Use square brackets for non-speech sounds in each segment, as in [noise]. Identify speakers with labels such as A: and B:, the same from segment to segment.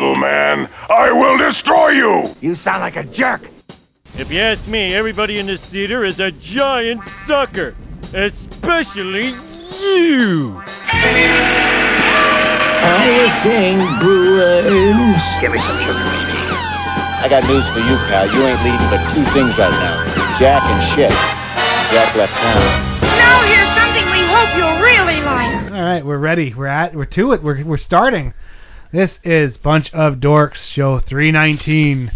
A: little man. I will destroy you!
B: You sound like a jerk.
C: If you ask me, everybody in this theater is a giant sucker. Especially you.
D: I was saying, Brewers.
B: Give me some sugar, baby.
E: I got news for you, pal. You ain't leading but two things right now Jack and shit. Jack left town.
F: Now here's something we hope you'll really like.
G: All right, we're ready. We're at. We're to it. We're we're starting. This is Bunch of Dorks, show 319.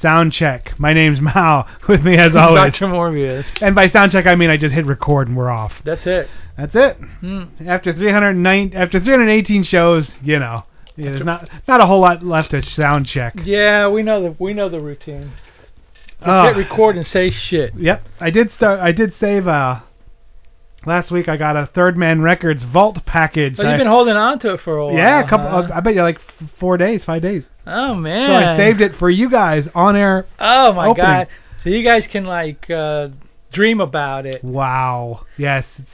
G: Sound check. My name's Mao. [laughs] With me as [laughs] always.
H: Dr. Morbius.
G: And by sound check, I mean I just hit record and we're off.
H: That's it.
G: That's it.
H: Hmm.
G: After 309, after 318 shows, you know, yeah, there's not not a whole lot left to sound check.
H: Yeah, we know the we know the routine. Just
G: Ah.
H: hit record and say shit.
G: Yep, I did start. I did save. Uh, last week I got a Third Man Records vault package.
H: But
G: I-
H: you've been holding on to it for a while.
G: yeah, a couple.
H: huh?
G: I bet you like four days, five days.
H: oh man.
G: So I saved it for you guys on air.
H: Oh my
G: opening.
H: god. So you guys can like uh dream about it.
G: Wow. Yes. It's,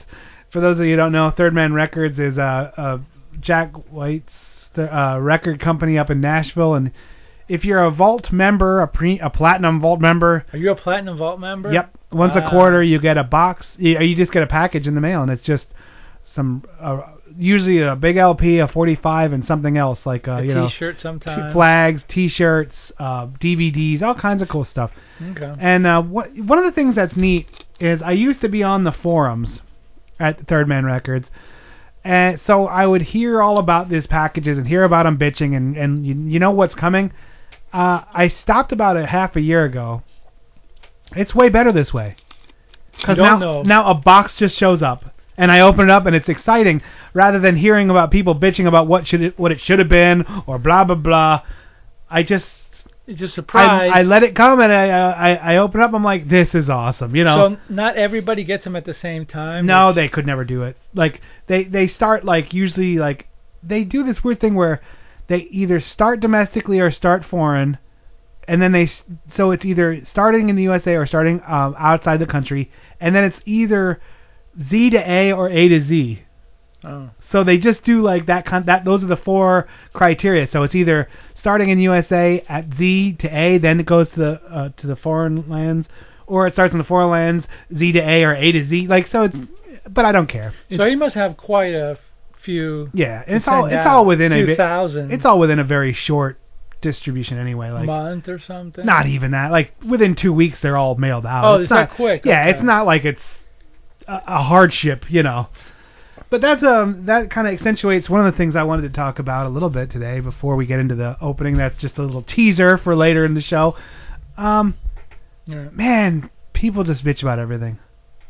G: for those of you who don't know, Third Man Records is a, a Jack White's uh, record company up in Nashville, and if you're a Vault member, a pre, a Platinum Vault member,
H: Are you a Platinum Vault member?
G: yep, once a quarter you get a box. You, you just get a package in the mail, and it's just some uh, usually a big LP, a 45, and something else like uh,
H: A
G: you know
H: t-shirt
G: t-
H: sometimes.
G: flags, T-shirts, uh, DVDs, all kinds of cool stuff.
H: Okay.
G: And uh, what one of the things that's neat is I used to be on the forums at Third Man Records, and so I would hear all about these packages and hear about them bitching and and you, you know what's coming. Uh, I stopped about a half a year ago. It's way better this way. Because now
H: know.
G: now a box just shows up and I open it up and it's exciting rather than hearing about people bitching about what should it what it should have been or blah blah blah. I just
H: It's just a
G: I,
H: surprise.
G: I let it come and I, I I open up. I'm like, this is awesome, you know.
H: So not everybody gets them at the same time.
G: no,
H: which-
G: they could never do it. Like they they start like usually like they do this weird thing where they either start domestically or start foreign, and then they so it's either starting in the USA or starting um, outside the country, and then it's either Z to A or A to Z.
H: Oh.
G: So they just do like that kind that those are the four criteria. So it's either starting in USA at Z to A, then it goes to the uh, to the foreign lands, or it starts in the foreign lands Z to A or A to Z. Like so, it's, but I don't care.
H: So you must have quite a few.
G: Yeah, it's all it's all within a
H: few thousand.
G: it's all within a very short distribution anyway. Like
H: month or something.
G: not even that. Like within two weeks they're all mailed out.
H: Oh,
G: it's
H: it's
G: not
H: quick,
G: Yeah,
H: okay.
G: it's not like it's a, a hardship, you know. But that's um that kind of accentuates one of the things I wanted to talk about a little bit today before we get into the opening. That's just a little teaser for later in the show. Um,
H: Yeah.
G: man, people just bitch about everything.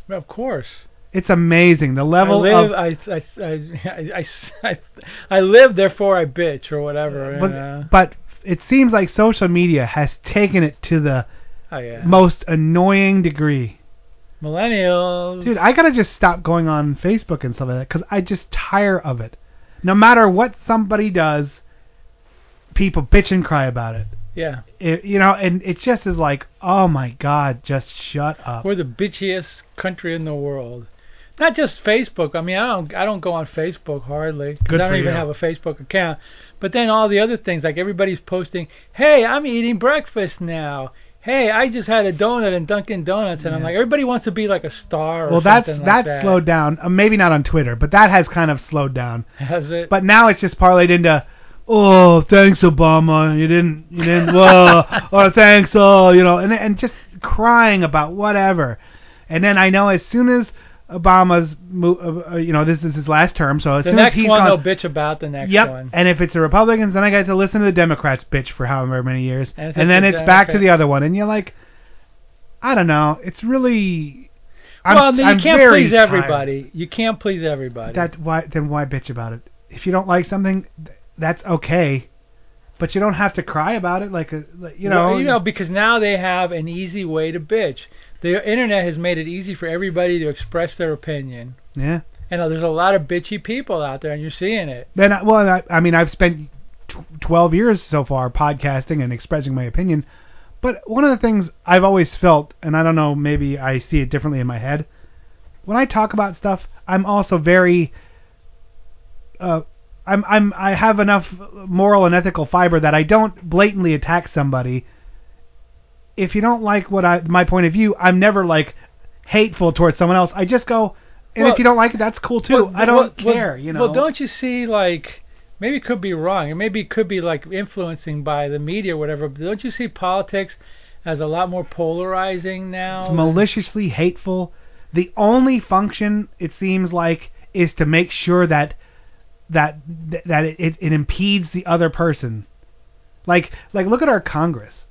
H: Of course.
G: It's amazing the level
H: I live.
G: of.
H: I, I, I, I, I, live. Therefore, I bitch or whatever.
G: but,
H: know?
G: but it seems like social media has taken it to the
H: oh yeah.
G: most annoying degree.
H: Millennials.
G: Dude, I gotta just stop going on Facebook and stuff like that because I just tire of it. No matter what somebody does, people bitch and cry about it.
H: yeah.
G: It, you know, and it just is like, oh my god, just shut up.
H: We're the bitchiest country in the world. Not just Facebook. I mean, I don't. I don't go on Facebook hardly. 'cause
G: Good
H: I don't even
G: you.
H: have a Facebook account. But then all the other things, like everybody's posting, "Hey, I'm eating breakfast now." Hey, I just had a donut in Dunkin' Donuts, and I'm like, everybody wants to be like a star. Or
G: well, that's
H: something
G: that's
H: like that.
G: slowed down. Uh, maybe not on Twitter, but that has kind of slowed down.
H: Has it?
G: But now it's just parlayed into, oh, thanks Obama, you didn't, you didn't, [laughs] Well, or thanks, oh, you know, and and just crying about whatever. And then I know as soon as Obama's, uh, uh, you know, this is his last term, so as
H: the
G: soon
H: next
G: as he's
H: one,
G: gone,
H: they'll bitch about the next
G: yep.
H: one.
G: And if it's the Republicans, then I get to listen to the Democrats bitch for however many years,
H: And
G: and then
H: the
G: it's back to the other one, and you're like, I don't know, it's really. I'm,
H: well, you
G: I'm
H: can't please
G: tired.
H: everybody. You can't please everybody.
G: That why then why bitch about it? If you don't like something, th- that's okay, but you don't have to cry about it. Like a, like, you know,
H: Well, you know, because now they have an easy way to bitch. The internet has made it easy for everybody to express their opinion.
G: yeah.
H: And uh, there's a lot of bitchy people out there, and you're seeing it.
G: Then I, well, I, I mean, I've spent tw- 12 years so far podcasting and expressing my opinion. But one of the things I've always felt, and I don't know, maybe I see it differently in my head. When I talk about stuff, I'm also very uh, I'm I'm I have enough moral and ethical fiber that I don't blatantly attack somebody. If you don't like what I my point of view, I'm never like hateful towards someone else. I just go, and
H: Well-
G: if you don't like it, that's cool too.
H: Well,
G: I don't
H: well,
G: care,
H: well,
G: you know.
H: Well, don't you see like maybe it could be wrong, and maybe it could be like influencing by the media or whatever. But don't you see politics as a lot more polarizing now?
G: It's maliciously hateful. The only function it seems like is to make sure that that that it, it, it impedes the other person. Like like look at our Congress.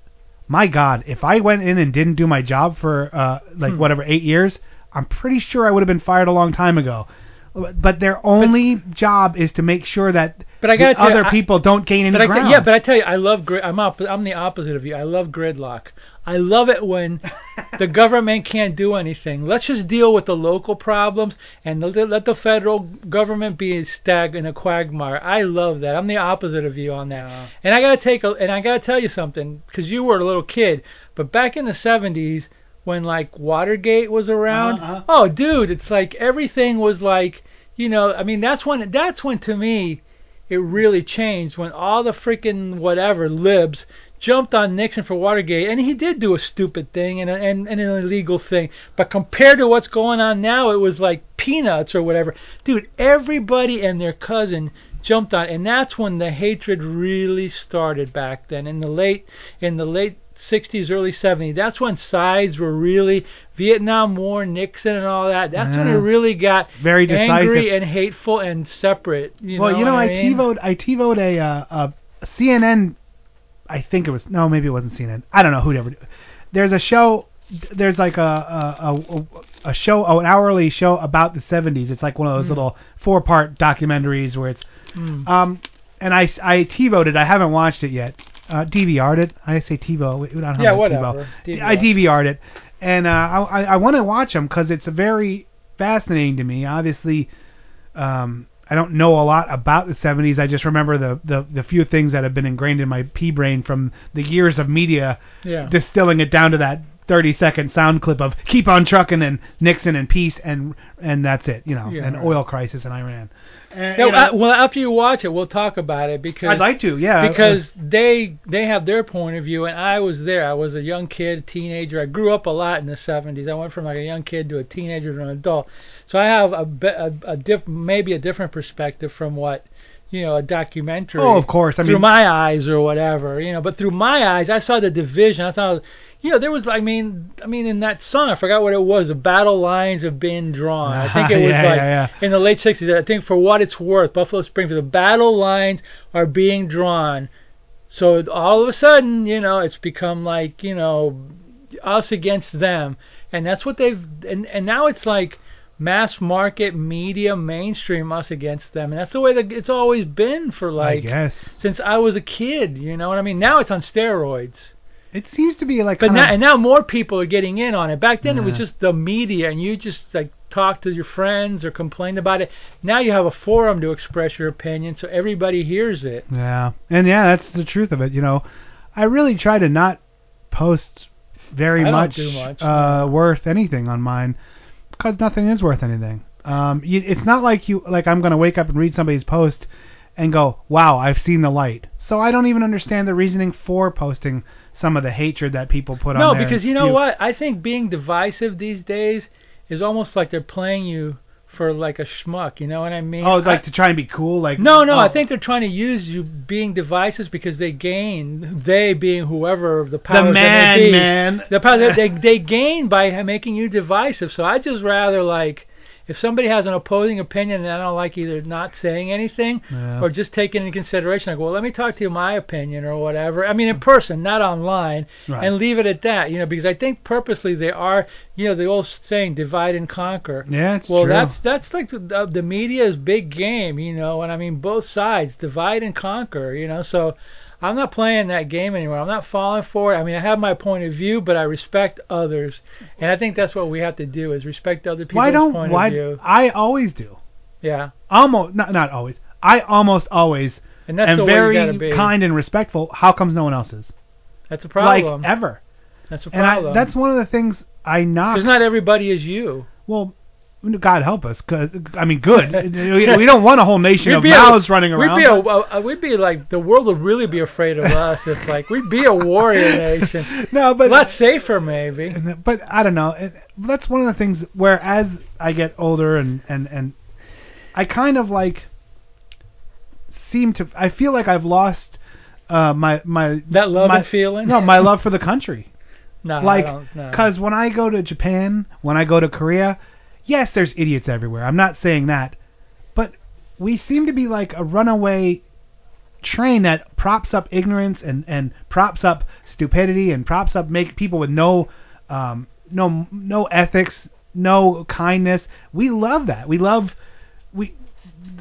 G: My God, if I went in and didn't do my job for uh like
H: Hmm.
G: whatever eight years, I'm pretty sure I would have been fired a long time ago. But their only job is to make sure that
H: But I
G: the
H: tell you,
G: other
H: I-
G: people don't gain any
H: But I,
G: ground.
H: yeah, but I tell you, I love grid. I'm op- I'm the opposite of you. I love gridlock. I love it when [laughs] the government can't do anything. Let's just deal with the local problems and let, let the federal government be a stag in a quagmire. I love that. I'm the opposite of you on that. And I gotta take a, and I gotta tell you something because you were a little kid, but back in the 70s when like Watergate was around,
G: Uh-huh.
H: oh dude, it's like everything was like, you know, I mean that's when that's when to me it really changed when all the freaking whatever libs jumped on Nixon for Watergate, and he did do a stupid thing and, and, and an illegal thing. But compared to what's going on now, it was like peanuts or whatever. Dude, everybody and their cousin jumped on, and that's when the hatred really started back then in the late in the late 60s, early 70s. That's when sides were really Vietnam War, Nixon, and all that. That's when it really got
G: Very decisive.
H: angry and hateful and separate. You
G: well,
H: know
G: you know, I,
H: I mean?
G: TiVoed I TiVoed a uh, a CNN. I think it was no, maybe it wasn't CNN. I don't know who ever. There's a show. There's like a a, a a show, oh, an hourly show about the 70s. It's like one of those
H: Mm.
G: little four part documentaries where it's
H: Mm.
G: um. And I I TiVoed it. I haven't watched it yet. Uh, DVR'd it. I say TiVo. We don't have
H: Yeah, whatever.
G: TiVo. I DVR'd it, and uh, I I, I want to watch them because it's very fascinating to me. Obviously, um, I don't know a lot about the 70s. I just remember the, the the few things that have been ingrained in my pea brain from the years of media,
H: Yeah.
G: distilling it down to that 30 second sound clip of "Keep on trucking" and Nixon and peace and and that's it. You know,
H: Yeah,
G: an
H: right.
G: oil crisis in Iran. And,
H: No,
G: you know,
H: uh, well, after you watch it, we'll talk about it because
G: I'd like to, yeah.
H: because they they have their point of view, and I was there. I was a young kid, a teenager. I grew up a lot in the 70s. I went from like a young kid to a teenager to an adult, so I have a bit a, a diff, maybe a different perspective from what you know a documentary.
G: Oh, of course. I
H: through
G: mean-
H: my eyes or whatever, you know. But through my eyes, I saw the division. I saw. Know, there was, I mean, I mean, in that song, I forgot what it was. The battle lines have been drawn. I think [laughs] it was
G: Yeah,
H: like
G: yeah, yeah.
H: in the late 60s. I think for what it's worth, Buffalo Springfield, the battle lines are being drawn. So all of a sudden, you know, it's become like, you know, us against them. And that's what they've, and, and now it's like mass market media mainstream us against them. And that's the way that it's always been for
G: I
H: like,
G: guess
H: since I was a kid, you know what I mean? Now it's on steroids.
G: It seems to be like.
H: But now, and now more people are getting in on it. Back then, it was just the media, and you just like talk to your friends or complain about it. Now you have a forum to express your opinion, so everybody hears it.
G: Yeah, and yeah, that's the truth of it. You know, I really try to not post very much,
H: much,
G: uh, worth anything on mine because nothing is worth anything. Um, you, it's not like you like I'm gonna wake up and read somebody's post and go, "Wow, I've seen the light." So I don't even understand the reasoning for posting some of the hatred that people put
H: no,
G: on there.
H: No,
G: because
H: you know what? I think being divisive these days is almost like they're playing you for like a schmuck. You know what I mean?
G: Oh, like
H: I-
G: to try and be cool, like
H: No, no,
G: oh,
H: I think they're trying to use you being divisive because they gain, they being whoever the powers
G: the
H: that may
G: man,
H: be,
G: man.
H: The power they they gain by making you divisive. So I just rather like if somebody has an opposing opinion and I don't like either not saying anything
G: Yeah.
H: or just taking into consideration I go, well, let me talk to you my opinion or whatever. I mean, in person, not online,
G: Right.
H: and leave it at that. You know, because I think purposely they are, you know, the old saying, divide and conquer.
G: yeah, it's
H: Well,
G: true.
H: that's that's like the, the the media's big game, you know, and I mean both sides divide and conquer, you know. So I'm not playing that game anymore. I'm not falling for it. I mean, I have my point of view, but I respect others, and I think that's what we have to do is respect other people's
G: why don't
H: point
G: why
H: of view.
G: I always do.
H: Yeah,
G: Almost not not always. I almost always
H: and that's
G: am
H: the way you gotta
G: very
H: be.
G: kind and respectful. How comes no one else is?
H: That's a problem.
G: Like ever.
H: that's a problem.
G: And I, that's one of the things I knock.
H: because not everybody is you.
G: well, God help us, 'cause I mean, good. [laughs] we, don't want a whole nation of mouths
H: a,
G: running around.
H: We'd be a, a, we'd be like the world would really be afraid of us. It's like we'd be a warrior nation. [laughs]
G: no,
H: A
G: but
H: lot safer, maybe.
G: But I don't know. It, that's one of the things where as I get older and and and I kind of like seem to I feel like I've lost uh my my
H: That love
G: my,
H: and feeling.
G: No, my love [laughs] for the country.
H: No,
G: like
H: don't, no.
G: when I go to Japan, when I go to Korea, yes, there's idiots everywhere. I'm not saying that. But we seem to be like a runaway train that props up ignorance and and props up stupidity and props up make people with no um no no ethics, no kindness. We love that. We love we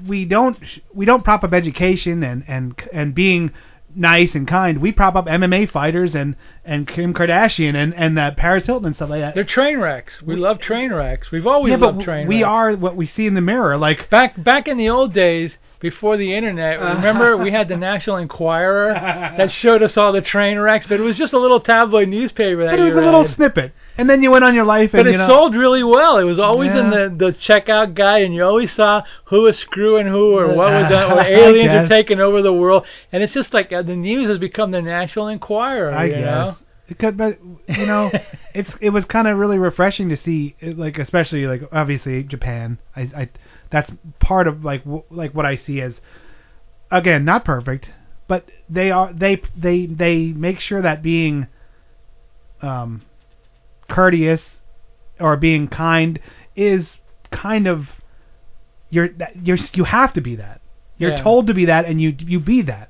G: we don't we don't prop up education and and and being nice and kind. We prop up MMA fighters and and Kim Kardashian and and that Paris Hilton and stuff like that.
H: They're train wrecks. We love train wrecks. We've always
G: yeah,
H: loved train
G: we
H: wrecks.
G: are what we see in the mirror. Like
H: back back in the old days before the internet. Uh-huh. Remember we had the National Enquirer that showed us all the train wrecks, but it was just a little tabloid newspaper that
G: but it was a little snippet, and then you went on your life and
H: But
G: you
H: it
G: know.
H: sold really well. It was always in the, the checkout guide, and you always saw who was screwing who, or what was done, [laughs] or aliens are taking over the world. And it's just like uh, the news has become the National Enquirer.
G: I
H: you
G: guess.
H: know?
G: Because, but you know, [laughs] it's it was kind of really refreshing to see, like especially like obviously Japan. I, I that's part of like w- like what I see as again not perfect, but they are they they they make sure that being um courteous or being kind is kind of you're you're you have to be that. You're
H: Yeah.
G: told to be that, and you you be that.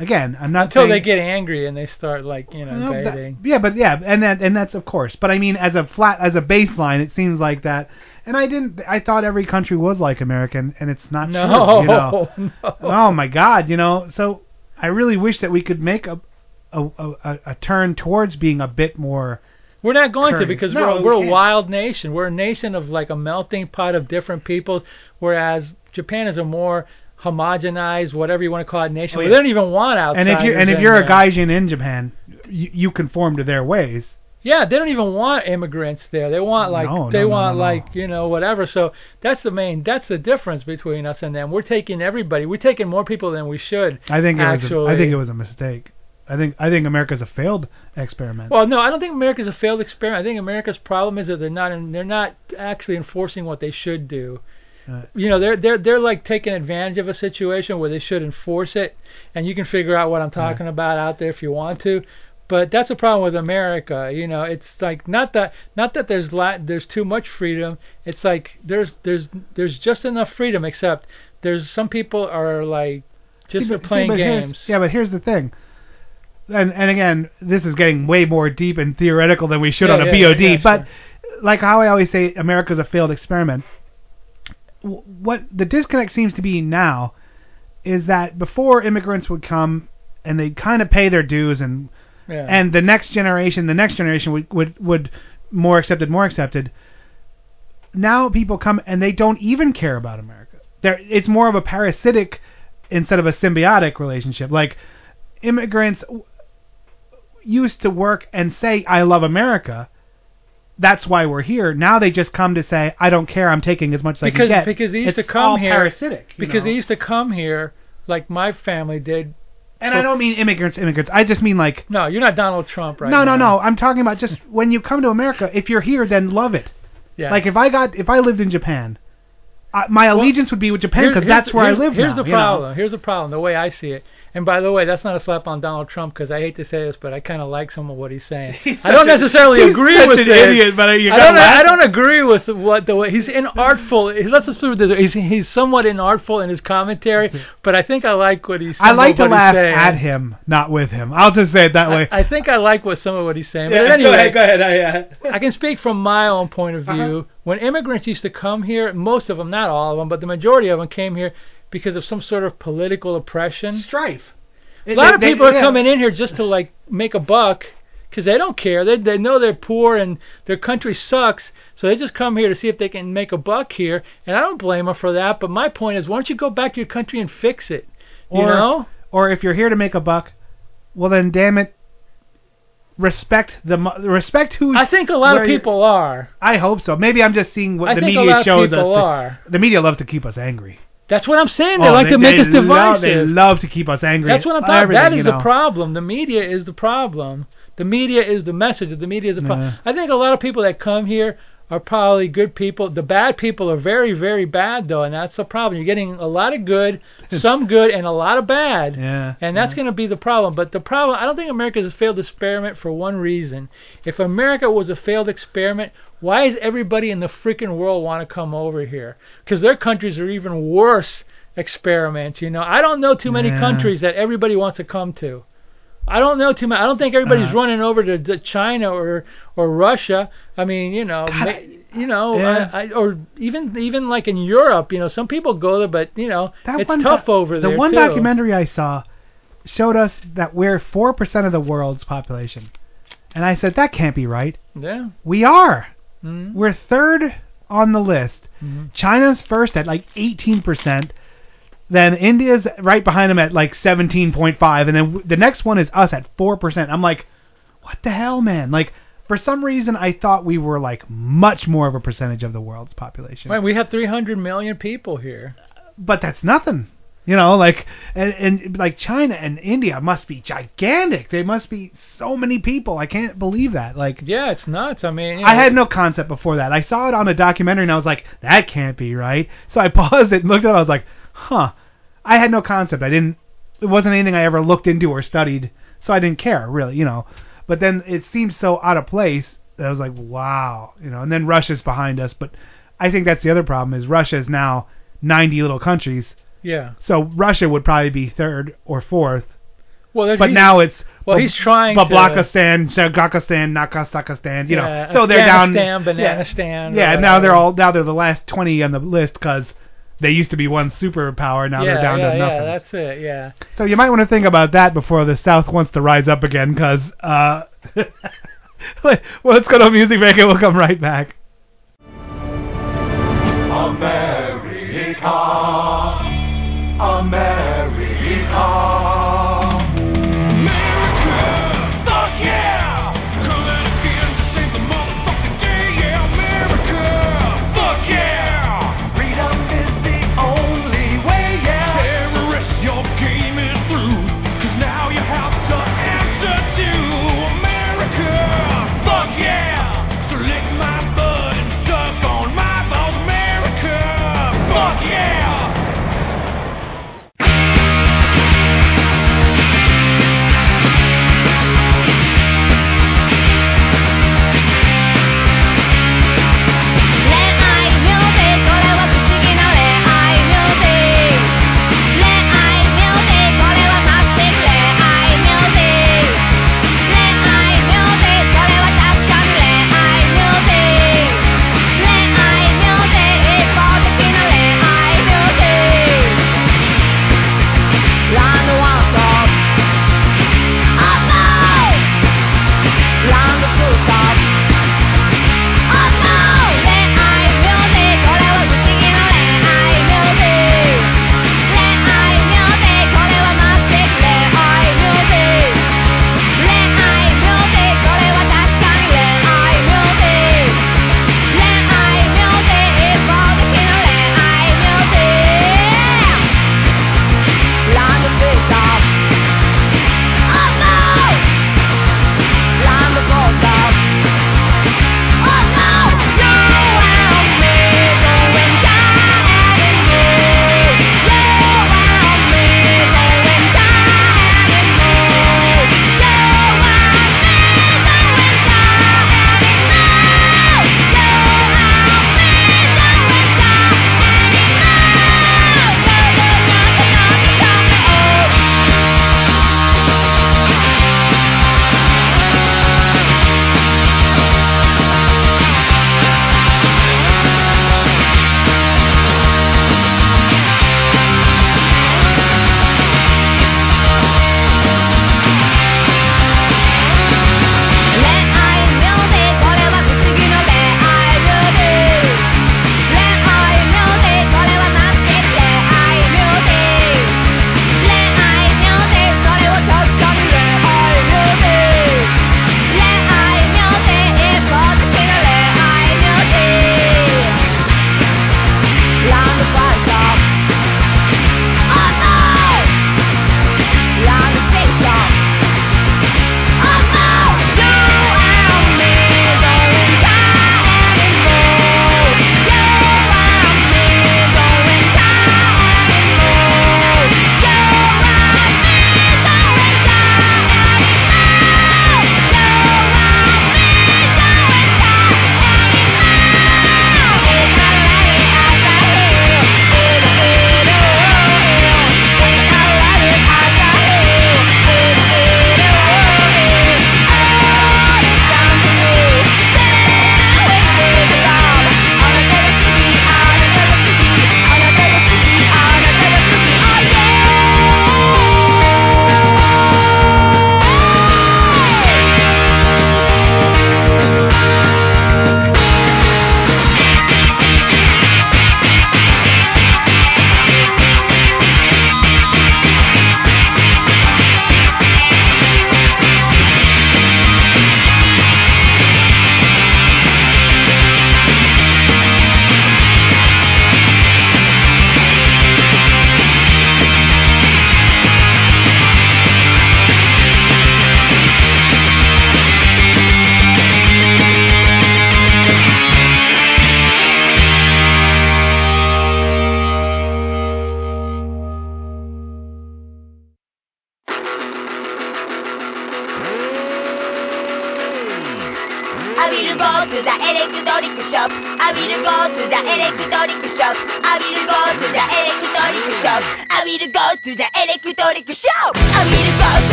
G: Again, I'm not
H: Until
G: saying,
H: they get angry and they start like you know
G: no, that- yeah, but yeah, and that and that's of course. But I mean, as a flat as a baseline, it seems like that. And I didn't. I thought every country was like American, and it's not
H: no,
G: true. You know? [laughs]
H: no.
G: Oh my God, you know. So I really wish that we could make a, a, a- a turn towards being a bit more.
H: We're not going to because
G: No,
H: we're
G: we
H: we're a wild nation. We're a nation of like a melting pot of different peoples, whereas Japan is a more homogenized, whatever you want to call it, nation.
G: Oh, yeah.
H: They don't even want outsiders.
G: And if you and if you're a
H: there.
G: gaijin in Japan, you, you conform to their ways.
H: Yeah, they don't even want immigrants there. They want like
G: No,
H: they
G: no,
H: want
G: no,
H: like you know whatever. So that's the main that's the difference between us and them. We're taking everybody. We're taking more people than we should.
G: I think it was. A, I think it was a mistake. I think I think America's a failed experiment.
H: Well, no, I don't think America's a failed experiment. I think America's problem is that they're not in, they're not actually enforcing what they should do. You know, they're they're they're like taking advantage of a situation where they should enforce it, and you can figure out what I'm talking about out there if you want to. But that's a problem with America. You know, it's like not that not that there's la- there's too much freedom. It's like there's there's there's just enough freedom, except there's some people are like just
G: See, but-
H: playing
G: here's-
H: games.
G: Yeah, but here's the thing. And and again, this is getting way more deep and theoretical than we should
H: Yeah,
G: on a
H: yeah,
G: BOD.
H: yeah,
G: but like how I always say, America's a failed experiment. What the disconnect seems to be now is that before immigrants would come and they'd kind of pay their dues and and the next generation, the next generation would would would more accepted, more accepted. Now people come and they don't even care about America. They're, it's more of a parasitic instead of a symbiotic relationship. Like immigrants used to work and say, "I love America." That's why we're here. Now they just come to say, "I don't care. I'm taking as much as I can get."
H: because they used
G: it's
H: to come
G: all
H: here
G: parasitic.
H: because
G: know?
H: they used to come here like my family did.
G: and I don't mean immigrants, immigrants. I just mean like
H: No, you're not Donald Trump right
G: no,
H: now.
G: no, no. I'm talking about just [laughs] when you come to America. If you're here, then love it.
H: Yeah.
G: Like if I got if I lived in Japan, I, my allegiance would be with Japan because that's where I live
H: Here's
G: now.
H: the
G: you know?
H: problem. Here's the problem. The way I see it. And by the way, that's not a slap on Donald Trump because I hate to say this, but I kind of like some of what he's saying. I don't
G: a-
H: necessarily
G: he's
H: agree
G: such
H: with
G: an idiot, but you
H: I don't. I don't agree with what the way he's inartful. He's, let's just put this. He's, he's somewhat inartful in his commentary, but I think I like what he's. Saying.
G: I like to
H: he's
G: laugh
H: saying.
G: at him, not with him. I'll just say it that way.
H: I, I think I like what some of what he's saying.
G: Yeah,
H: but anyway,
G: go ahead, go ahead. I, uh, [laughs]
H: I can speak from my own point of view.
G: Uh-huh.
H: When immigrants used to come here, most of them, not all of them, but the majority of them came here because of some sort of political oppression.
G: strife.
H: A lot of people are coming in here just to like make a buck because they don't care. They they know they're poor and their country sucks, so they just come here to see if they can make a buck here. And I don't blame them for that. But my point is, why don't you go back to your country and fix it? You
G: Or-
H: know?
G: Or if you're here to make a buck, well then, damn it, respect the respect who.
H: I think a lot of people are.
G: I hope so. Maybe I'm just seeing what
H: I
G: the
H: think a
G: media shows us. to-
H: are.
G: the media loves to keep us angry.
H: That's what I'm saying. They
G: Oh,
H: like to make
G: they
H: us
G: love- they love to keep us angry.
H: That's what I'm talking. That is
G: you
H: the problem. The media is the problem. The media is the message. The media is the problem.
G: Yeah.
H: I think a lot of people that come here are probably good people. The bad people are very, very bad though, and that's the problem. You're getting a lot of good, [laughs] some good, and a lot of bad.
G: Yeah.
H: And that's going to be the problem. But the problem, I don't think America is a failed experiment for one reason. If America was a failed experiment, why does everybody in the freaking world want to come over here? Because their countries are even worse experiments. You know, I don't know too many
G: Yeah.
H: countries that everybody wants to come to. I don't know too many. I don't think everybody's
G: Uh,
H: running over to, to China or or Russia. I mean, you know,
G: God,
H: ma- you know,
G: yeah.
H: I, I, or even even like in Europe, you know, some people go there, but you know,
G: That
H: it's tough
G: doc-
H: over there
G: The one
H: too.
G: documentary I saw showed us that we're four percent of the world's population, and I said that can't be right.
H: Yeah.
G: We are.
H: Mhm.
G: We're third on the list.
H: Mhm.
G: China's first at like 18%. Then India's right behind them at like 17.5, and then w- the next one is us at 4%. I'm like, what the hell, man? Like, for some reason, I thought we were like much more of a percentage of the world's population.
H: Right, we have 300 million people here.
G: But that's nothing. You know, like and, and like China and India must be gigantic. They must be so many people. I can't believe that. Like
H: Yeah, it's nuts. I mean, you
G: I had no concept before that. I saw it on a documentary and I was like, that can't be right. So I [laughs] paused it and looked at it. I was like, huh. I had no concept. I didn't. It wasn't anything I ever looked into or studied, so I didn't care really, you know. But then it seemed so out of place that I was like, wow, you know. And then Russia's behind us, but I think that's the other problem is Russia is now 90 little countries.
H: Yeah.
G: So Russia would probably be third or fourth,
H: Well,
G: but now it's
H: well, he's trying to-
G: Bablakistan, Sagakistan, Nakastakistan, you know. So they're down.
H: Afghanistan,
G: yeah.
H: Bananistan,
G: Yeah, now they're all now they're the last 20 on the list because they used to be one superpower. Now
H: yeah,
G: they're down
H: yeah,
G: to nothing.
H: Yeah, that's it. Yeah.
G: so you might want to think about that before the South wants to rise up again, because uh, well, let's go to a music break and we'll come right back.
A: America, America.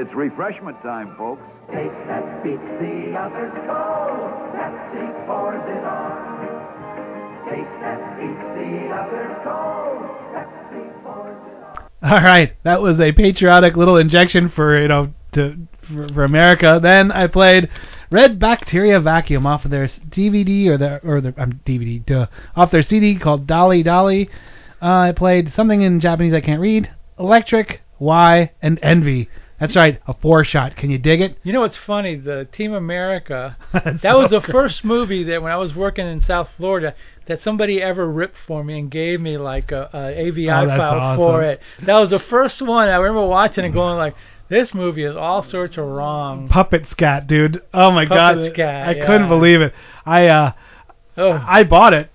B: It's refreshment time, folks.
A: Taste that beats the others cold. Pepsi pours it on. Taste that beats the others cold. Pepsi pours it on.
G: All right, that was a patriotic little injection for you know to for, for America. Then I played Red Bacteria Vacuum off of their DVD or their or their um, DVD duh, off their CD called Dolly Dolly. Uh, I played something in Japanese I can't read. Electric, Y, and Envy. That's right, a four shot. Can you dig it?
H: You know what's funny? The Team America. [laughs] That
G: so
H: was the
G: great.
H: first movie that when I was working in South Florida that somebody ever ripped for me and gave me like a, a AVI
G: Oh,
H: file for it. That was the first one. I remember watching and going like, "This movie is all sorts of wrong."
G: Puppet scat, dude. Oh my
H: Puppet
G: god,
H: scat,
G: I
H: yeah.
G: couldn't believe it. I uh,
H: Oh,
G: I bought it.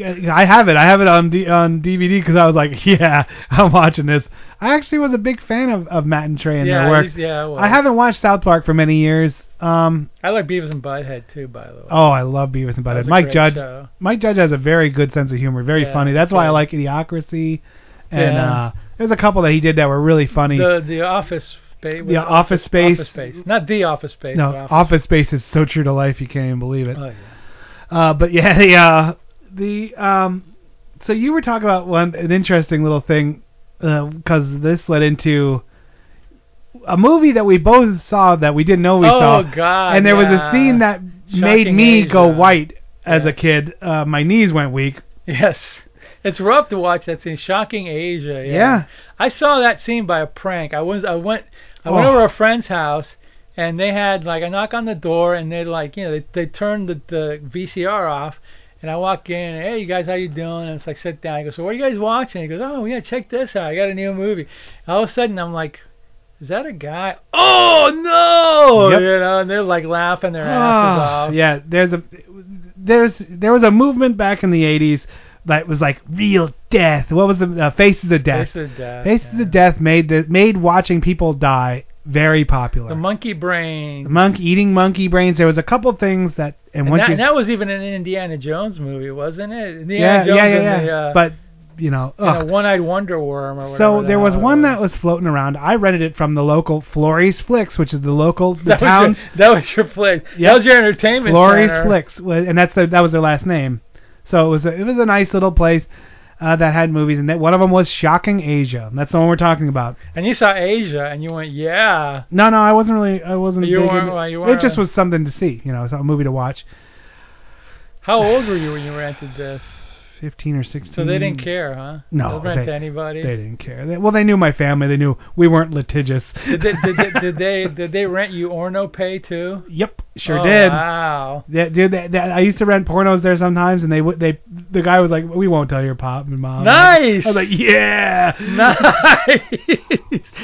G: I have it. I have it on D- on DVD because I was like, [laughs] yeah, I'm watching this. I actually was a big fan of, of Matt and Trey and
H: yeah,
G: their work.
H: yeah. Well,
G: I haven't watched South Park for many years. Um,
H: I like Beavis and Butthead too, by the way.
G: oh, I love Beavis and Butthead. Mike Judge.
H: show.
G: Mike Judge has a very good sense of humor. Very
H: Yeah,
G: funny. That's why I like Idiocracy. And
H: Yeah.
G: uh, there's a couple that he did that were really funny.
H: The the Office Space.
G: The Office Space.
H: Office Space. Not the Office Space.
G: no,
H: but
G: Office Space is so true to life. You can't even believe it.
H: Oh, yeah.
G: Uh, but yeah, [laughs] the uh, the um, so you were talking about one an interesting little thing because this led into a movie that we both saw that we didn't know we
H: Oh,
G: saw.
H: God,
G: And there was a scene that made
H: Shocking
G: me go white as a kid. Uh, my knees went weak.
H: Yes. It's rough to watch that scene. Shocking Asia. Yeah.
G: Yeah.
H: I saw that scene by a prank. I was I went I went
G: Oh.
H: over a friend's house and they had like a knock on the door and they like you know they they turned the, the VCR off and I walk in and hey you guys how you doing and it's like sit down I go so what are you guys watching he goes oh yeah check this out I got a new movie all of a sudden I'm like is that a guy oh no
G: Yep.
H: you know and they're like laughing their asses
G: Ah,
H: off
G: yeah, there's a there's there was a movement back in the 80s that was like real death. What was the uh, Faces of Death?
H: Faces of Death,
G: Faces
H: yeah.
G: of Death made the made watching people die very popular.
H: the monkey brain
G: The monkey eating monkey brains. There was a couple things that, and,
H: And
G: once
H: that,
G: you,
H: that was even an Indiana Jones movie, wasn't it? Indiana
G: yeah,
H: Jones
G: yeah, yeah, yeah.
H: the, uh,
G: but you know,
H: a
G: ugh.
H: one-eyed wonder worm or whatever.
G: so there was one that was floating around. I rented it from the local Flores Flicks, which is the local the
H: that
G: town
H: Was your, that was your place.
G: Yep.
H: That was your entertainment
G: Flores
H: center.
G: Flicks, and that's the, that was their last name. So it was a, it was a nice little place uh, that had movies, and that one of them was Shocking Asia. That's the one we're talking about.
H: And you saw Asia, and you went, yeah.
G: No, no, I wasn't really, I wasn't.
H: You weren't- well, you
G: it just was something to see, you know, it's a movie to watch.
H: How old were you when you rented this?
G: Fifteen or sixteen.
H: So they didn't care, huh?
G: No, they-
H: to anybody.
G: They didn't care. They, well, they knew my family. They knew we weren't litigious.
H: did, they, did, they, did they did they rent you Orno Pay too?
G: Yep, sure
H: Oh,
G: did.
H: Wow.
G: Yeah, dude, they, they, I used to rent pornos there sometimes, and they would they the guy was like, "We won't tell your pop and mom."
H: Nice.
G: I was like, "Yeah,
H: Nice.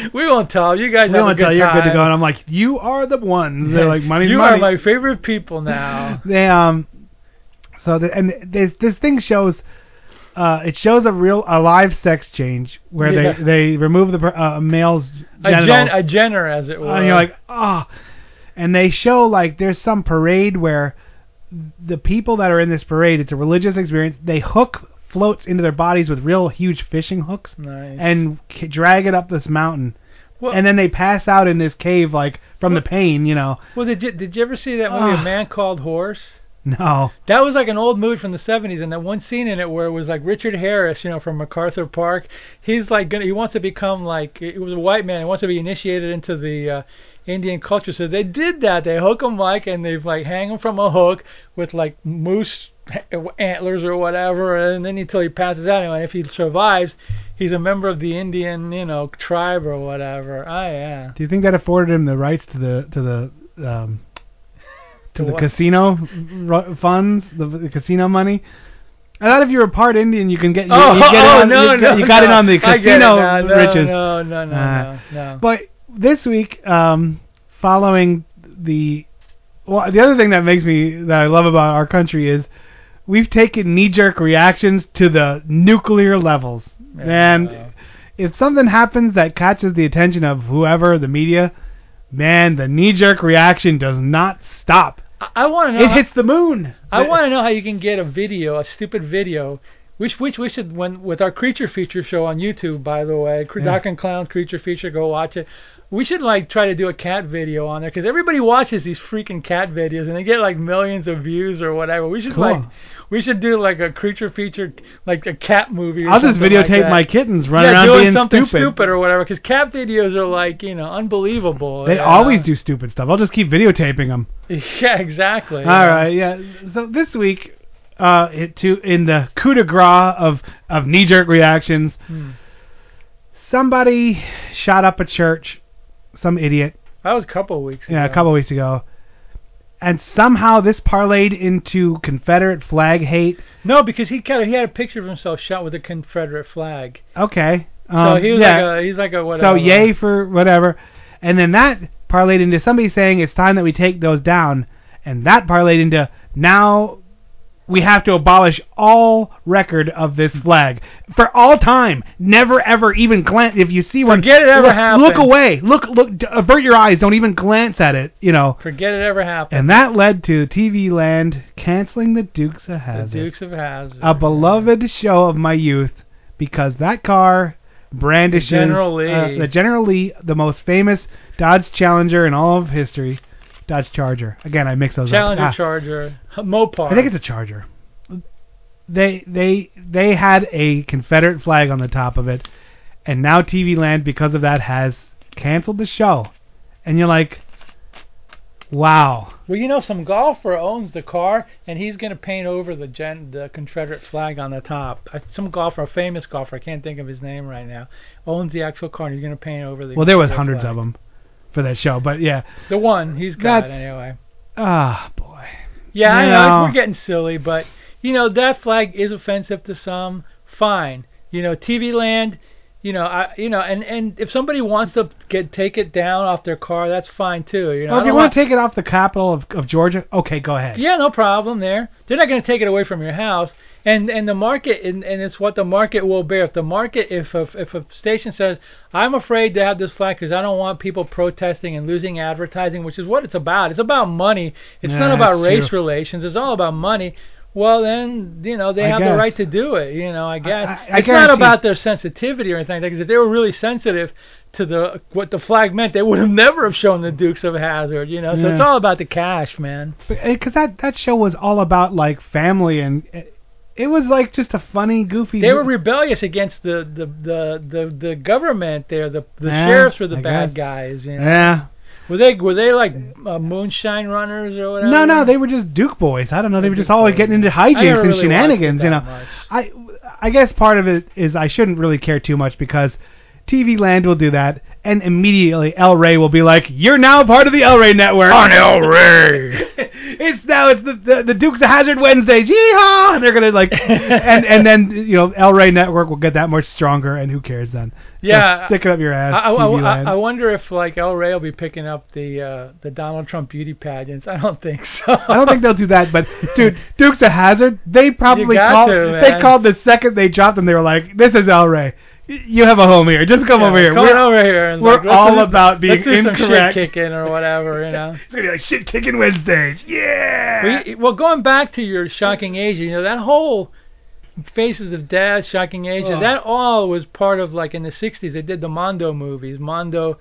H: [laughs] we won't tell you guys.
G: We won't tell you you're good to go." And I'm like, "You are the ones." They're like, "Money's [laughs]
H: you
G: money."
H: are my favorite people now. [laughs]
G: they um, so the, and this this thing shows. Uh, it shows a real a live sex change where
H: Yeah.
G: they they remove the uh, male's
H: a,
G: genitals.
H: gen, a Jenner, as it were.
G: and you're like, ah. And they show like there's some parade where the people that are in this parade, it's a religious experience. They hook floats into their bodies with real huge fishing hooks
H: nice.
G: and k- drag it up this mountain.
H: Well-
G: and then they pass out in this cave like from the pain, you know.
H: well, did you did you ever see that movie,
G: Ah.
H: A Man Called Horse?
G: No.
H: That was like an old movie from the 70s, and that one scene in it where it was like Richard Harris, you know, from MacArthur Park. He's like gonna, he wants to become like he was a white man. He wants to be initiated into the uh, Indian culture. So they did that. They hook him like, and they like hang him from a hook with like moose antlers or whatever, and then until he passes out. And if he survives, he's a member of the Indian, you know, tribe or whatever. Oh yeah.
G: Do you think that afforded him the rights to the to the um to
H: To
G: the
H: what?
G: casino ru- funds, the, the casino money? I thought if you were part Indian, you can get you,
H: Oh,
G: you get [laughs]
H: oh,
G: on,
H: no,
G: you,
H: no,
G: got- you got
H: no.
G: in on the casino
H: now. No,
G: riches.
H: No, no, no,
G: Uh,
H: no, no.
G: But this week, um, following the well, the other thing that makes me that I love about our country is we've taken knee-jerk reactions to the nuclear levels.
H: Yeah.
G: And if something happens that catches the attention of whoever the media, man, the knee-jerk reaction does not stop.
H: I, I want to know.
G: It
H: how-
G: hits the moon.
H: I want to know how you can get a video, a stupid video, which which we should when with our creature feature show on YouTube, by the way,
G: Yeah.
H: Doc and Clown creature feature, go watch it. We should like try to do a cat video on there because everybody watches these freaking cat videos and they get like millions of views or whatever. We should
G: Cool.
H: like we should do like a creature feature like a cat movie. Or
G: I'll just
H: like
G: videotape
H: that.
G: my kittens running
H: yeah,
G: around
H: doing
G: being
H: something
G: stupid.
H: or whatever. Because cat videos are like you know unbelievable.
G: They always
H: know?
G: do stupid stuff. I'll just keep videotaping them. [laughs]
H: Yeah, exactly.
G: All right, yeah. So this week, uh, it, to in the coup de grace of of knee jerk reactions,
H: Hmm.
G: somebody shot up a church, some idiot,
H: That was a couple of weeks.
G: yeah, a
H: ago.
G: couple weeks ago, and somehow this parlayed into Confederate flag hate.
H: No, because he kind of he had a picture of himself shot with a Confederate flag.
G: Okay,
H: So
G: um,
H: he was
G: yeah.
H: like a he's like a whatever.
G: so yay for whatever, and then that parlayed into somebody saying it's time that we take those down, and that parlayed into now we have to abolish all record of this flag for all time. Never ever even glance if you see one.
H: Forget it ever
G: look,
H: happened.
G: Look away. Look look. Avert your eyes. Don't even glance at it. You know.
H: Forget it ever happened.
G: And that led to TV Land canceling the Dukes of
H: the
G: Hazzard,
H: Dukes of Hazzard.
G: a beloved show of my youth, because that car brandishes
H: General Lee.
G: uh, the General Lee, the most famous Dodge Challenger in all of history. Dodge Charger. Again, I mix those
H: Challenger
G: up. Ah.
H: Charger Mopar.
G: I think it's a Charger. They they they had a Confederate flag on the top of it, and now TV Land because of that has canceled the show, and you're like, wow.
H: Well, you know, some golfer owns the car, and he's going to paint over the gen- the Confederate flag on the top. Some golfer, a famous golfer, I can't think of his name right now, owns the actual car, and he's going to paint over the.
G: Well, there was hundreds
H: flag.
G: of them for that show, but yeah,
H: The one he's got
G: That's-
H: anyway.
G: ah boy.
H: Yeah, I know
G: know.
H: we're getting silly, but you know that flag is offensive to some. Fine, you know, TV Land, you know, I, you know, and and if somebody wants to get take it down off their car, that's fine too. You know,
G: Well, if you want to take it off the capital of, of Georgia, okay, go ahead.
H: Yeah, no problem there. They're not going to take it away from your house. And and the market and, and it's what the market will bear. If the market if a, if a station says I'm afraid to have this flag because I don't want people protesting and losing advertising, which is what it's about. It's about money. It's
G: Yeah,
H: not about race
G: true.
H: relations. It's all about money. Well, then you know they
G: I
H: have the right to do it. You know, I guess
G: I- I
H: it's not about their sensitivity or anything. Because if they were really sensitive to the what the flag meant, they would have [laughs] never have shown the Dukes of Hazzard. You know, so it's all about the cash, man.
G: Because eh, that that show was all about like family and eh, it, was like just a funny, goofy.
H: They were rebellious against the the the the, the government there. The the
G: Yeah,
H: sheriffs were the
G: I
H: bad
G: guess.
H: guys. You know?
G: yeah.
H: Were they were they like uh, moonshine runners or whatever?
G: No, no, they were just Duke boys. I don't know. They were just always
H: boys,
G: getting into hijinks and
H: really
G: shenanigans. You know,
H: much.
G: I I guess part of it is I shouldn't really care too much because TV Land will do that, and immediately El Rey will be like, "You're now part of the El Rey network." On El Rey. [laughs] it's now it's the, the the Dukes of Hazzard Wednesdays. Yeehaw! And they're gonna like, [laughs] and and then you know El Rey network will get that much stronger, and who cares then? So
H: Yeah,
G: stick it up your ass.
H: I, I, I. I wonder if like El Rey will be picking up the uh, the Donald Trump beauty pageants. I don't think so. [laughs]
G: I don't think they'll do that, but dude, Dukes of Hazzard, they probably called.
H: to,
G: they called the second they dropped them. They were like, "This is El Rey. You have a home here. Just come
H: Yeah,
G: over here.
H: Come
G: We're,
H: over here. And
G: we're
H: like,
G: all
H: do-
G: about being
H: let's do some
G: incorrect."
H: shit kicking or whatever, you [laughs] know.
G: It's gonna be like shit kicking Wednesdays. Yeah.
H: Well, well, going back to your Shocking Asia, you know that whole Faces of Death, Shocking Asia,
G: Oh.
H: that all was part of like in the '60s. They did the Mondo movies, Mondo,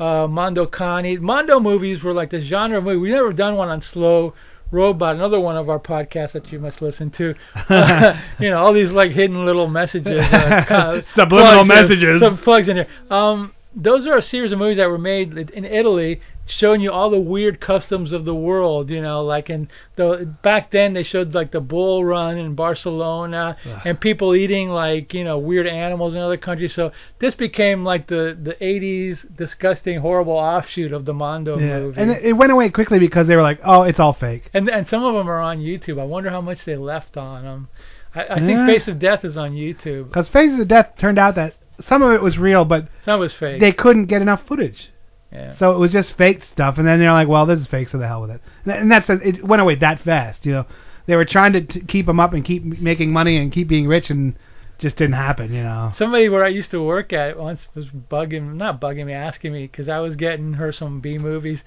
H: uh, Mondo Cane. Mondo movies were like the genre movie. We never done one on Slow Robot, another one of our podcasts that you must listen to. [laughs] [laughs] you know, all these like hidden little messages, uh, [laughs] kind of
G: Subliminal
H: plugs
G: messages.
H: some plugs in here. Um, those are a series of movies that were made in Italy, showing you all the weird customs of the world. You know, like in the back then they showed like the bull run in Barcelona and people eating like you know weird animals in other countries. So this became like the the 80s disgusting horrible offshoot of the Mondo
G: Yeah.
H: movie.
G: And it, it went away quickly because they were like, "Oh, it's all fake."
H: and and some of them are on YouTube. I wonder how much they left on them. I, I
G: Yeah.
H: think Face of Death is on YouTube.
G: Because Face of Death turned out that some of it was real, but
H: Some was fake.
G: they couldn't get enough footage.
H: yeah.
G: So it was just fake stuff, and then they're like, "Well, this is fake, so the hell with it." And and that's it went away that fast. You know, they were trying to t- keep them up and keep making money and keep being rich, and just didn't happen. You know.
H: Somebody where I used to work at once was bugging, not bugging me, asking me because I was getting her some B movies.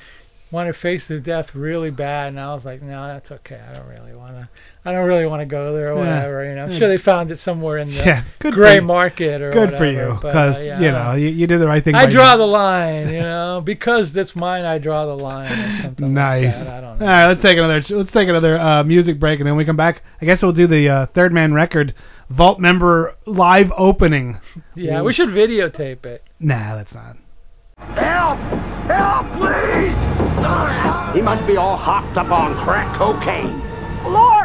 H: wanted to face the death really bad, and I was like, no, that's okay. I don't really want to. I don't really want to go there or
G: Yeah.
H: whatever. You know, I'm sure they found it somewhere in the
G: Yeah, good
H: gray
G: you.
H: market or
G: Good
H: whatever.
G: for you, because
H: uh, yeah,
G: you know
H: don't-
G: you, you did the right thing.
H: I
G: by
H: draw
G: you.
H: the line, you know, [laughs] because that's mine. I draw the line or [laughs] something.
G: Nice.
H: Like that. I don't know.
G: right, let's take another. Let's take another uh, music break, and then we come back. I guess we'll do the uh, Third Man Record Vault member live opening. [laughs]
H: Yeah, we should videotape it.
G: Nah, that's not.
A: Help! Help, please! He must be all hopped up on crack cocaine.
F: Lord,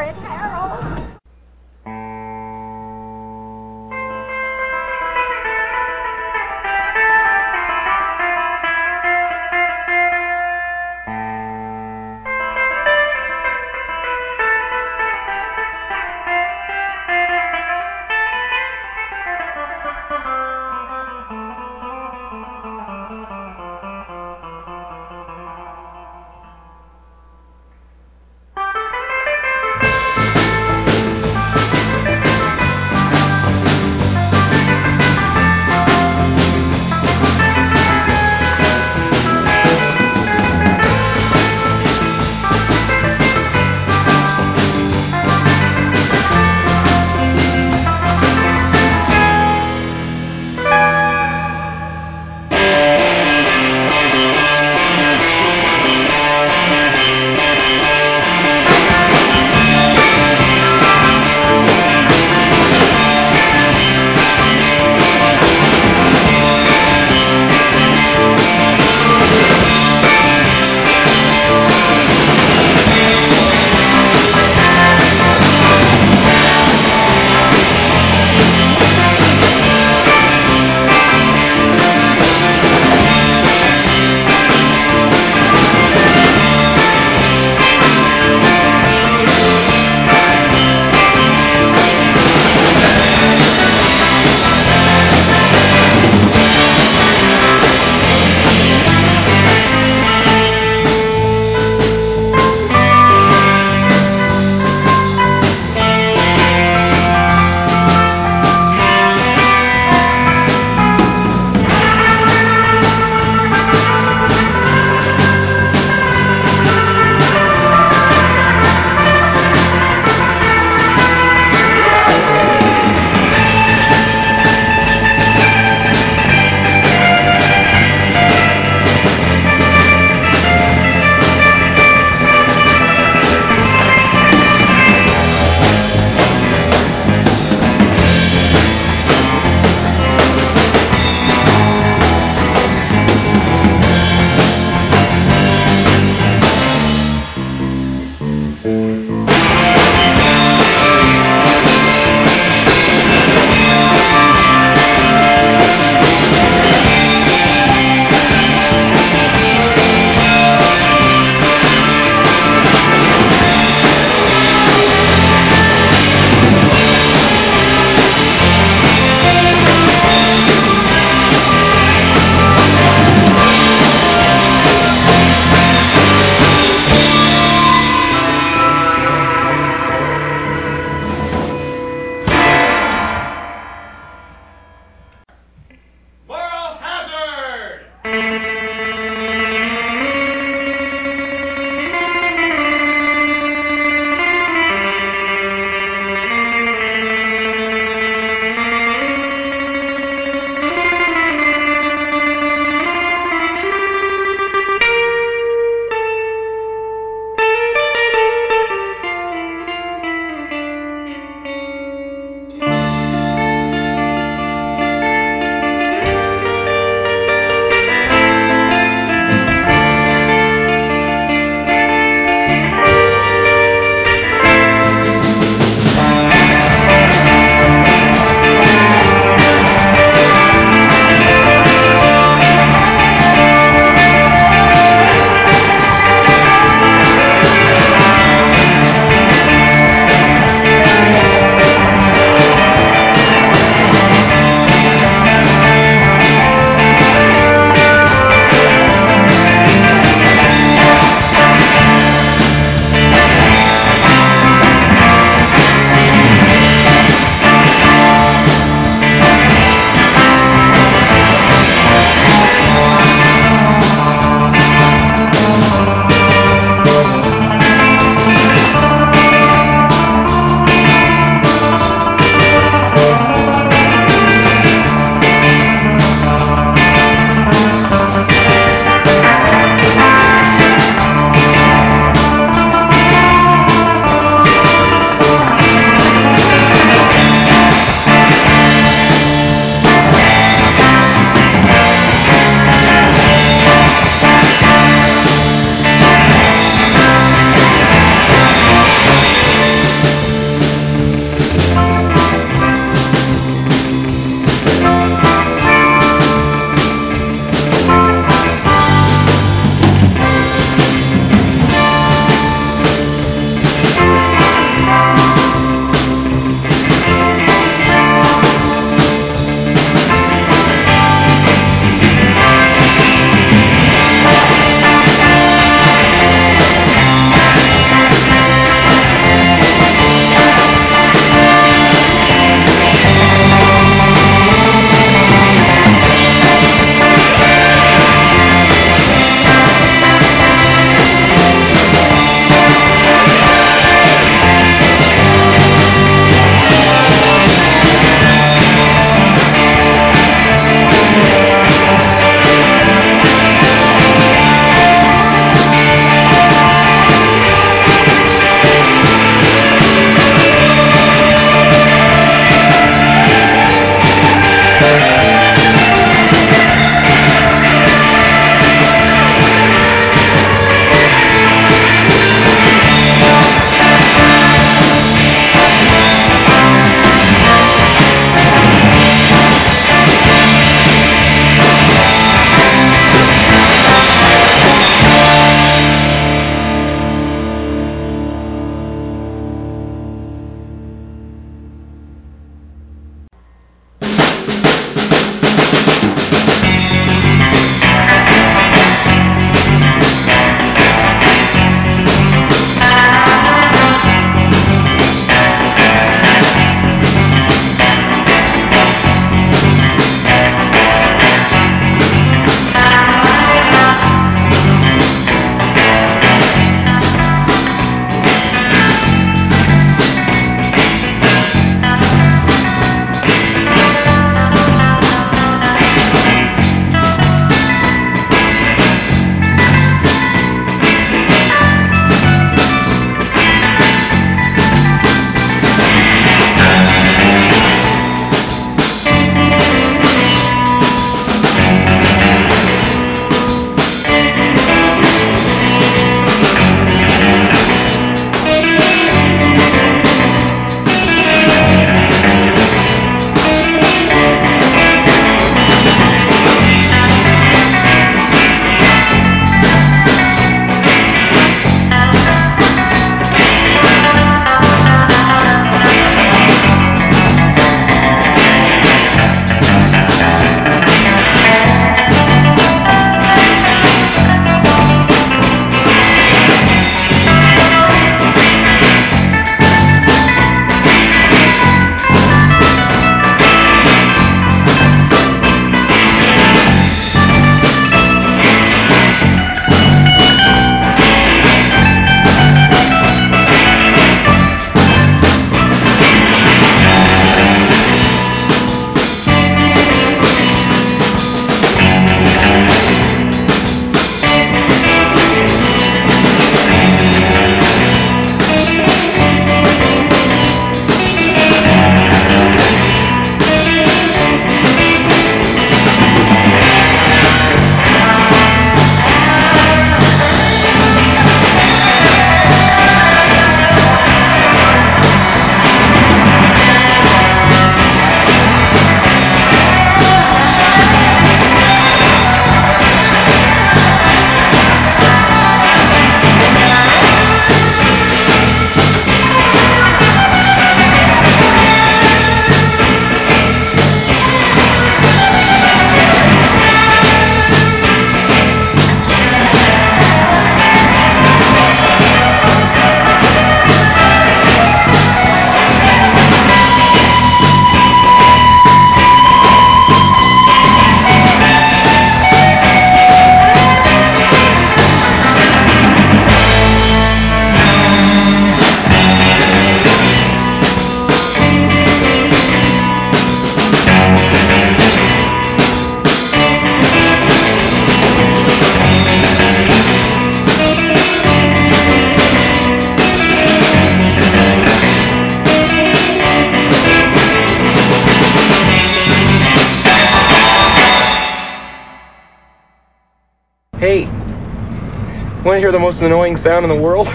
I: want to hear the most annoying sound in the world? [laughs]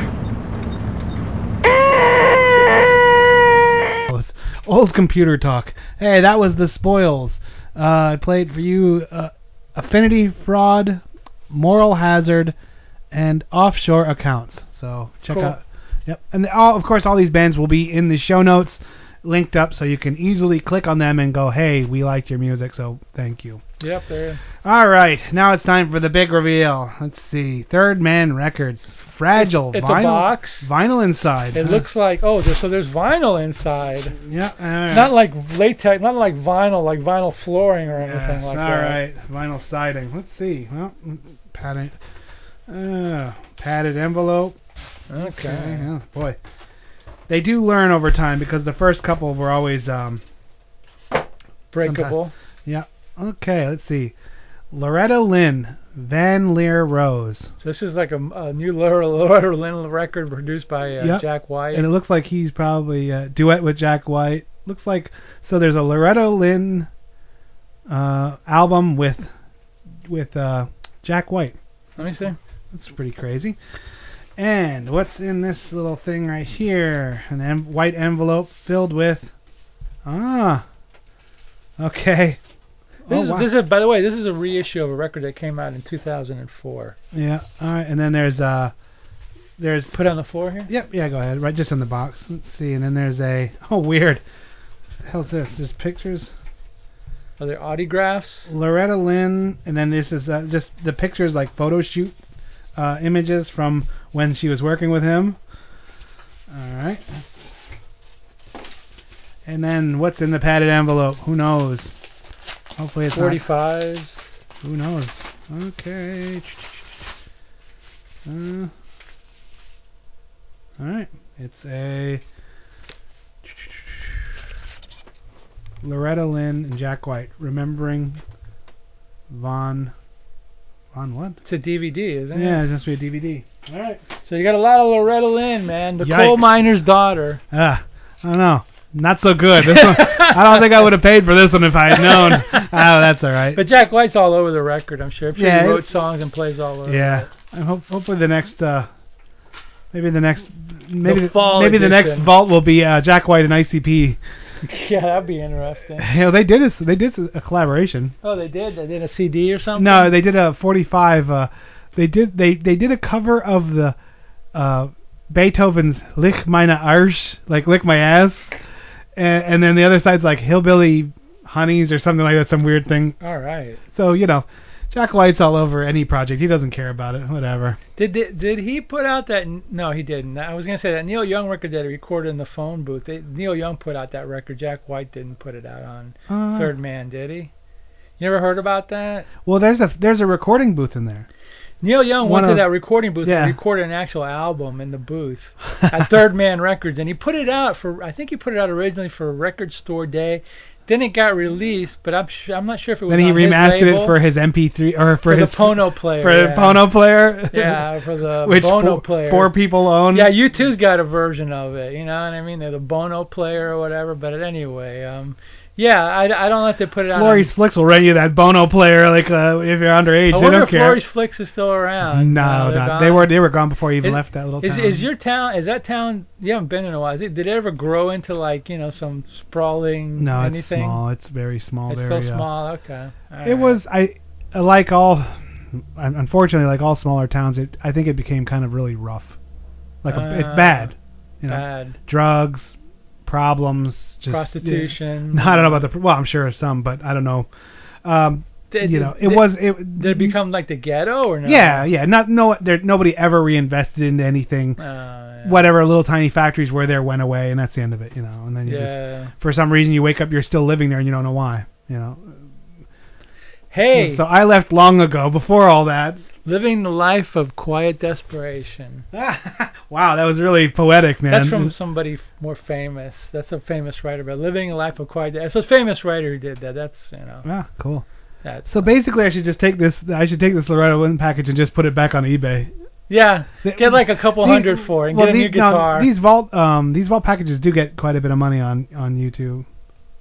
G: old computer talk. Hey, that was the spoils. Uh, I played for you uh, Affinity Fraud, Moral Hazard, and Offshore Accounts. So check
H: Cool.
G: out. Yep, and the- all of course all these bands will be in the show notes, linked up, so you can easily click on them and go, hey, we liked your music, so thank you.
H: Yep, there.
G: All right, now it's time for the big reveal. Let's see, Third Man Records, fragile
H: It's- it's a
G: vinyl,
H: box.
G: vinyl inside.
H: It
G: Huh.
H: looks like oh, there's, so there's vinyl inside.
G: yeah, all right.
H: Not like latex, not like vinyl, like vinyl flooring or anything
G: Yes,
H: like
G: all
H: that.
G: All right, vinyl siding. Let's see. Well, padded, uh, padded envelope.
H: Okay.
G: Oh boy, they do learn over time because the first couple were always um.
H: Breakable.
G: Yeah. Okay. Let's see. Loretta Lynn, Van Leer Rose,
H: So this is like a, a new Loretta Loretta Lynn record produced by uh,
G: Yep.
H: Jack White.
G: and it looks like he's probably a duet with Jack White. Looks like so. There's a Loretta Lynn uh, album with with uh, Jack White.
H: Let me see.
G: That's pretty crazy. And what's in this little thing right here? An em- white envelope filled with. Ah. Okay.
H: This,
G: Oh,
H: is,
G: wow.
H: this is, by the way, this is a reissue of a record that came out in 2004.
G: Yeah. All right. And then there's uh, there's.
H: Put it on the floor here.
G: Yep. Yeah. Go ahead. Right. Just in the box. Let's see. And then there's a. [laughs] Oh, weird. Hell's this? There's pictures.
H: Are there autographs?
G: Loretta Lynn, and then this is uh, just the pictures like photo shoot uh, images from when she was working with him. All right. And then what's in the padded envelope? Who knows? Hopefully it's not. Who knows? Okay. Uh, all right. It's a Loretta Lynn and Jack White remembering Von Von what?
H: It's a DVD, isn't it?
G: Yeah,
H: it?
G: it must be a DVD. All right.
H: So you got a lot of Loretta Lynn, man. The
G: Yikes.
H: coal miner's daughter.
G: Ah, I don't know. Not so good. This one, I don't think I would have paid for this one if I had known. [laughs] oh, that's all right.
H: But Jack White's all over the record, I'm sure. I'm sure
G: Yeah,
H: he wrote songs and plays all over.
G: Yeah,
H: it.
G: I hope hopefully the next uh maybe the next maybe
H: The
G: the
H: fall
G: maybe the next vault will be uh, Jack White and ICP. [laughs]
H: yeah, that'd be interesting. [laughs]
G: You know, they did a, they did a collaboration.
H: Oh, they did. They did a CD or something.
G: No, they did a 45 uh they did they they did a cover of the uh Beethoven's Lick meine Arsch, like lick my ass. And, and then the other side's like hillbilly honeys or something like that, some weird thing.
H: All right.
G: So, you know, Jack White's all over any project. He doesn't care about it. Whatever.
H: Did, did did he put out that? No, he didn't. I was gonna say that Neil Young record that he recorded in the phone booth. They, Neil Young put out that record. Jack White didn't put it out on
G: Uh,
H: Third Man, did he? You ever heard about that?
G: Well, there's a there's a recording booth in there.
H: Neil Young went to that recording booth
G: yeah.
H: and recorded an actual album in the booth [laughs] at Third Man Records, and he put it out for. I think he put it out originally for Record Store Day. Then it got released, but I'm sh- I'm not sure if it was.
G: Then he remastered
H: label.
G: it for his MP3 or for,
H: For the
G: his
H: Pono player,
G: For the
H: yeah.
G: Pono player.
H: Yeah, for the [laughs]
G: Which
H: Bono
G: four,
H: player.
G: four people own.
H: Yeah, U2's got a version of it. You know what I mean? They're the Bono player or whatever. But anyway, um, yeah, I, I don't if they put it on.
G: Flores Flicks will rent you that Bono player, like uh, if you're underage.
H: I
G: they
H: wonder
G: don't
H: if
G: care.
H: Flores Flicks is still around.
G: no,
H: Uh,
G: they were they were gone before you even
H: Is-
G: left that little
H: Is
G: town.
H: is your town? Is that town? You haven't been in a while. Is it, did it ever grow into like you know some sprawling
G: no, it's
H: anything?
G: small. It's very small
H: It's
G: area.
H: still small. Okay. All
G: It
H: right.
G: was I like all. un- Unfortunately, like all smaller towns, it I think it became kind of really rough. Like a,
H: Uh,
G: it's bad. You know,
H: bad.
G: drugs, problems, just
H: Prostitution.
G: No, [laughs] I don't know about the. Well, I'm sure some, but I don't know. Um,
H: Did-
G: you know, it
H: did-
G: was it.
H: Did it become like the ghetto or no?
G: Yeah, yeah. Not no. There nobody ever reinvested into anything.
H: Uh, yeah.
G: Whatever little tiny factories were there went away, and that's the end of it. You know, and then you
H: Yeah.
G: just for some reason you wake up, you're still living there, and you don't know why. You know.
H: Hey,
G: So I left long ago before all that.
H: Living the life of quiet desperation. [laughs]
G: wow, that was really poetic, man.
H: That's from somebody more famous. That's a famous writer, but living a life of quiet. It's a famous writer who did that. That's you know.
G: Ah, cool.
H: That's
G: So basically, I should just take this. I should take this Loretta Lynn package and just put it back on eBay.
H: yeah.
G: The-
H: Get like a couple
G: These-
H: hundred for it and
G: well,
H: get a new
G: these, no,
H: guitar.
G: these vault, um, these vault packages do get quite a bit of money on on YouTube,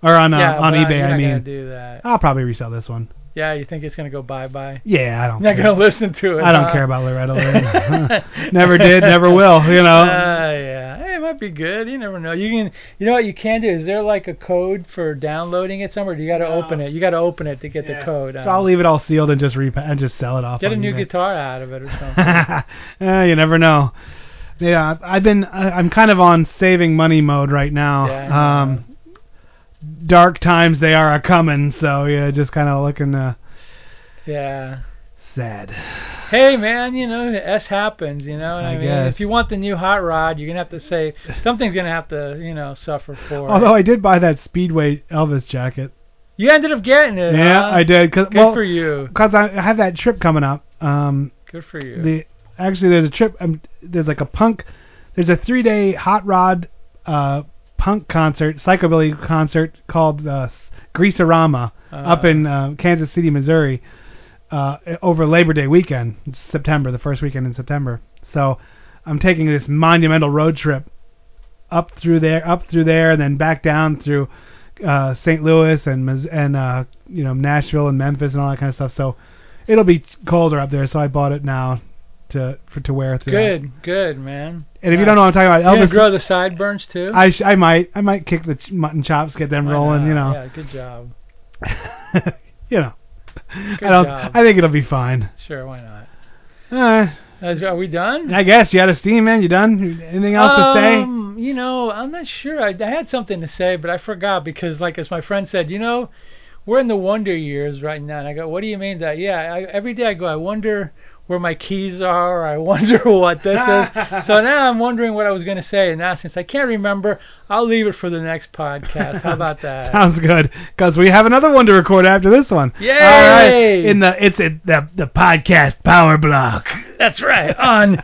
G: or on uh,
H: yeah,
G: on eBay. I
H: not
G: mean,
H: gonna do that.
G: I'll probably resell this one.
H: Yeah, you think it's gonna go bye bye?
G: Yeah, I don't.
H: You're not
G: care.
H: gonna listen to it.
G: I don't
H: huh?
G: care about Loretta Lynn. [laughs] [laughs] never did, never will. You know.
H: Uh, yeah, hey, it might be good. You never know. You can, you know what you can do? Is there like a code for downloading it somewhere? Do you got to open it? You got to open it to get the code.
G: so I'll leave it all sealed and just repa- and just sell it off.
H: Get a new
G: eBay.
H: guitar out of it or [laughs] something.
G: Eh, you never know. Yeah, I've been. I'm kind of on saving money mode right now.
H: Yeah.
G: Um, dark times they are a coming. So yeah, just kind of looking uh,
H: yeah.
G: sad.
H: Hey man, you know, S happens. You know, I,
G: I
H: mean,
G: guess.
H: if you want the new hot rod, you're gonna have to say something's gonna have to, you know, suffer for. it.
G: Although I did buy that Speedway Elvis jacket.
H: you ended up getting it.
G: Yeah,
H: huh?
G: I did. Cause,
H: Good
G: well,
H: for you.
G: Cause I I have that trip coming up. Um,
H: Good for you.
G: the actually there's a trip. Um, there's like a punk. There's a three day hot rod uh punk concert, psychobilly concert called uh, Greaserama up
H: Uh.
G: in uh, Kansas City, Missouri, uh, over Labor Day weekend. It's September, the first weekend in September. So I'm taking this monumental road trip up through there, up through there, and then back down through uh, St. Louis and and uh, you know Nashville and Memphis and all that kind of stuff. So it'll be colder up there. So I bought it now to for to wear through.
H: Good, good man.
G: And if you don't know what I'm talking about,
H: you gonna grow the sideburns too.
G: I sh- I might I might kick the ch- mutton chops, get them
H: Why
G: rolling.
H: not?
G: You know,
H: Yeah, good job. [laughs]
G: you know.
H: Good
G: I don't.
H: job.
G: I think it'll be fine.
H: Sure, why not?
G: Uh,
H: are we done?
G: I guess you out of steam, man. You done? Anything else to say?
H: Um, you know, I'm not sure. I, I had something to say, but I forgot because, like, as my friend said, you know, we're in the wonder years right now. And I go, what do you mean that? Yeah, I, every day I go, I wonder where my keys are. I wonder [laughs] what this is. so [laughs] now I'm wondering what I was going to say. And now since I can't remember, I'll leave it for the next podcast. How about that? [laughs]
G: Sounds good, because we have another one to record after this one.
H: Yay!
G: All right, in the it's a, the the podcast power block.
H: That's right. On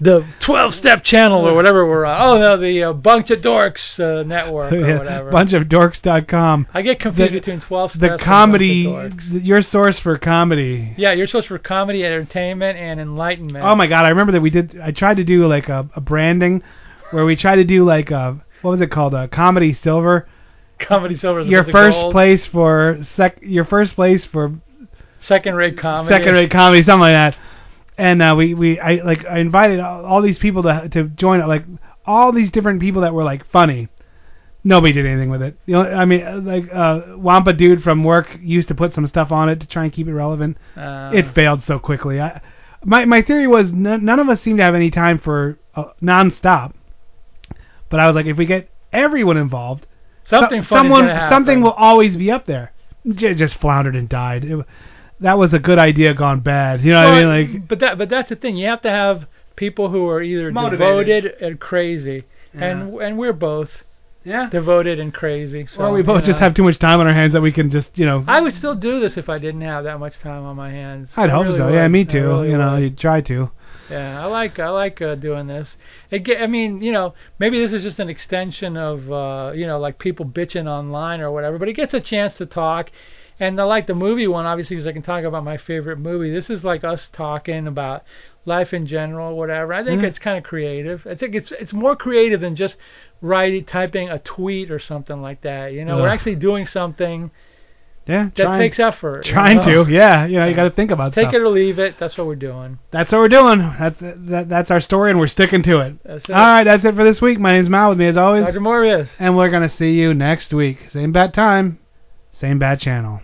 H: the 12 step channel or whatever we're on. Oh, no, the uh, Bunch of Dorks uh, network or [laughs] whatever.
G: Bunchofdorks.com.
H: I get confused
G: The-
H: between 12 steps
G: The
H: and
G: comedy,
H: Bunch of Dorks.
G: your source for comedy.
H: Yeah, you're supposed for comedy, entertainment, and enlightenment.
G: Oh my god, I remember that we did. I tried to do like a, a branding, where we tried to do like a what was it called? A comedy silver.
H: Comedy Silver.
G: Your first
H: gold.
G: place for sec. Your first place for
H: Second rate comedy.
G: second rate comedy, something like that. And uh, we we I like I invited all, all these people to to join it, like all these different people that were like funny. Nobody did anything with it. You know, I mean, uh, like uh, Wampa dude from work used to put some stuff on it to try and keep it relevant.
H: Uh,
G: it failed so quickly. I, my my theory was n- none of us seem to have any time for uh, nonstop. But I was like, if we get everyone involved,
H: Something
G: so- someone something will always be up there. J- just floundered and died. It, that was a good idea gone bad. You know what I mean? Like
H: but that but that's the thing. You have to have people who are either
G: Motivated.
H: devoted and crazy, and and we're both
G: yeah
H: devoted and crazy. So,
G: or we
H: you
G: both just have too much time on our hands that we can just you know.
H: I would still do this if I didn't have that much time on my hands.
G: I'd
H: I
G: hope
H: really
G: so.
H: would.
G: Yeah, me too.
H: really
G: you know,
H: would.
G: you try to.
H: Yeah, I like I like uh, doing this. It get, I mean, you know, maybe this is just an extension of uh, you know, like people bitching online or whatever, but it gets a chance to talk. And I like the movie one obviously because I can talk about my favorite movie. This is like us talking about life in general, whatever. I think
G: Mhm.
H: it's kind of creative. I think it's it's more creative than just writing typing a tweet or something like that. You know, we're actually doing something
G: Yeah,
H: that
G: trying,
H: takes effort. you
G: Trying
H: know?
G: to. Yeah, you know, you got to think about
H: Take
G: stuff.
H: it or leave it. That's what we're doing.
G: That's what we're doing. That's that, that's our story, and we're sticking to it.
H: That's it.
G: All right, that's it for this week. My name's Mal. With me as always,
H: Dr. Morbius.
G: and we're gonna see you next week. Same bad time, same bad channel.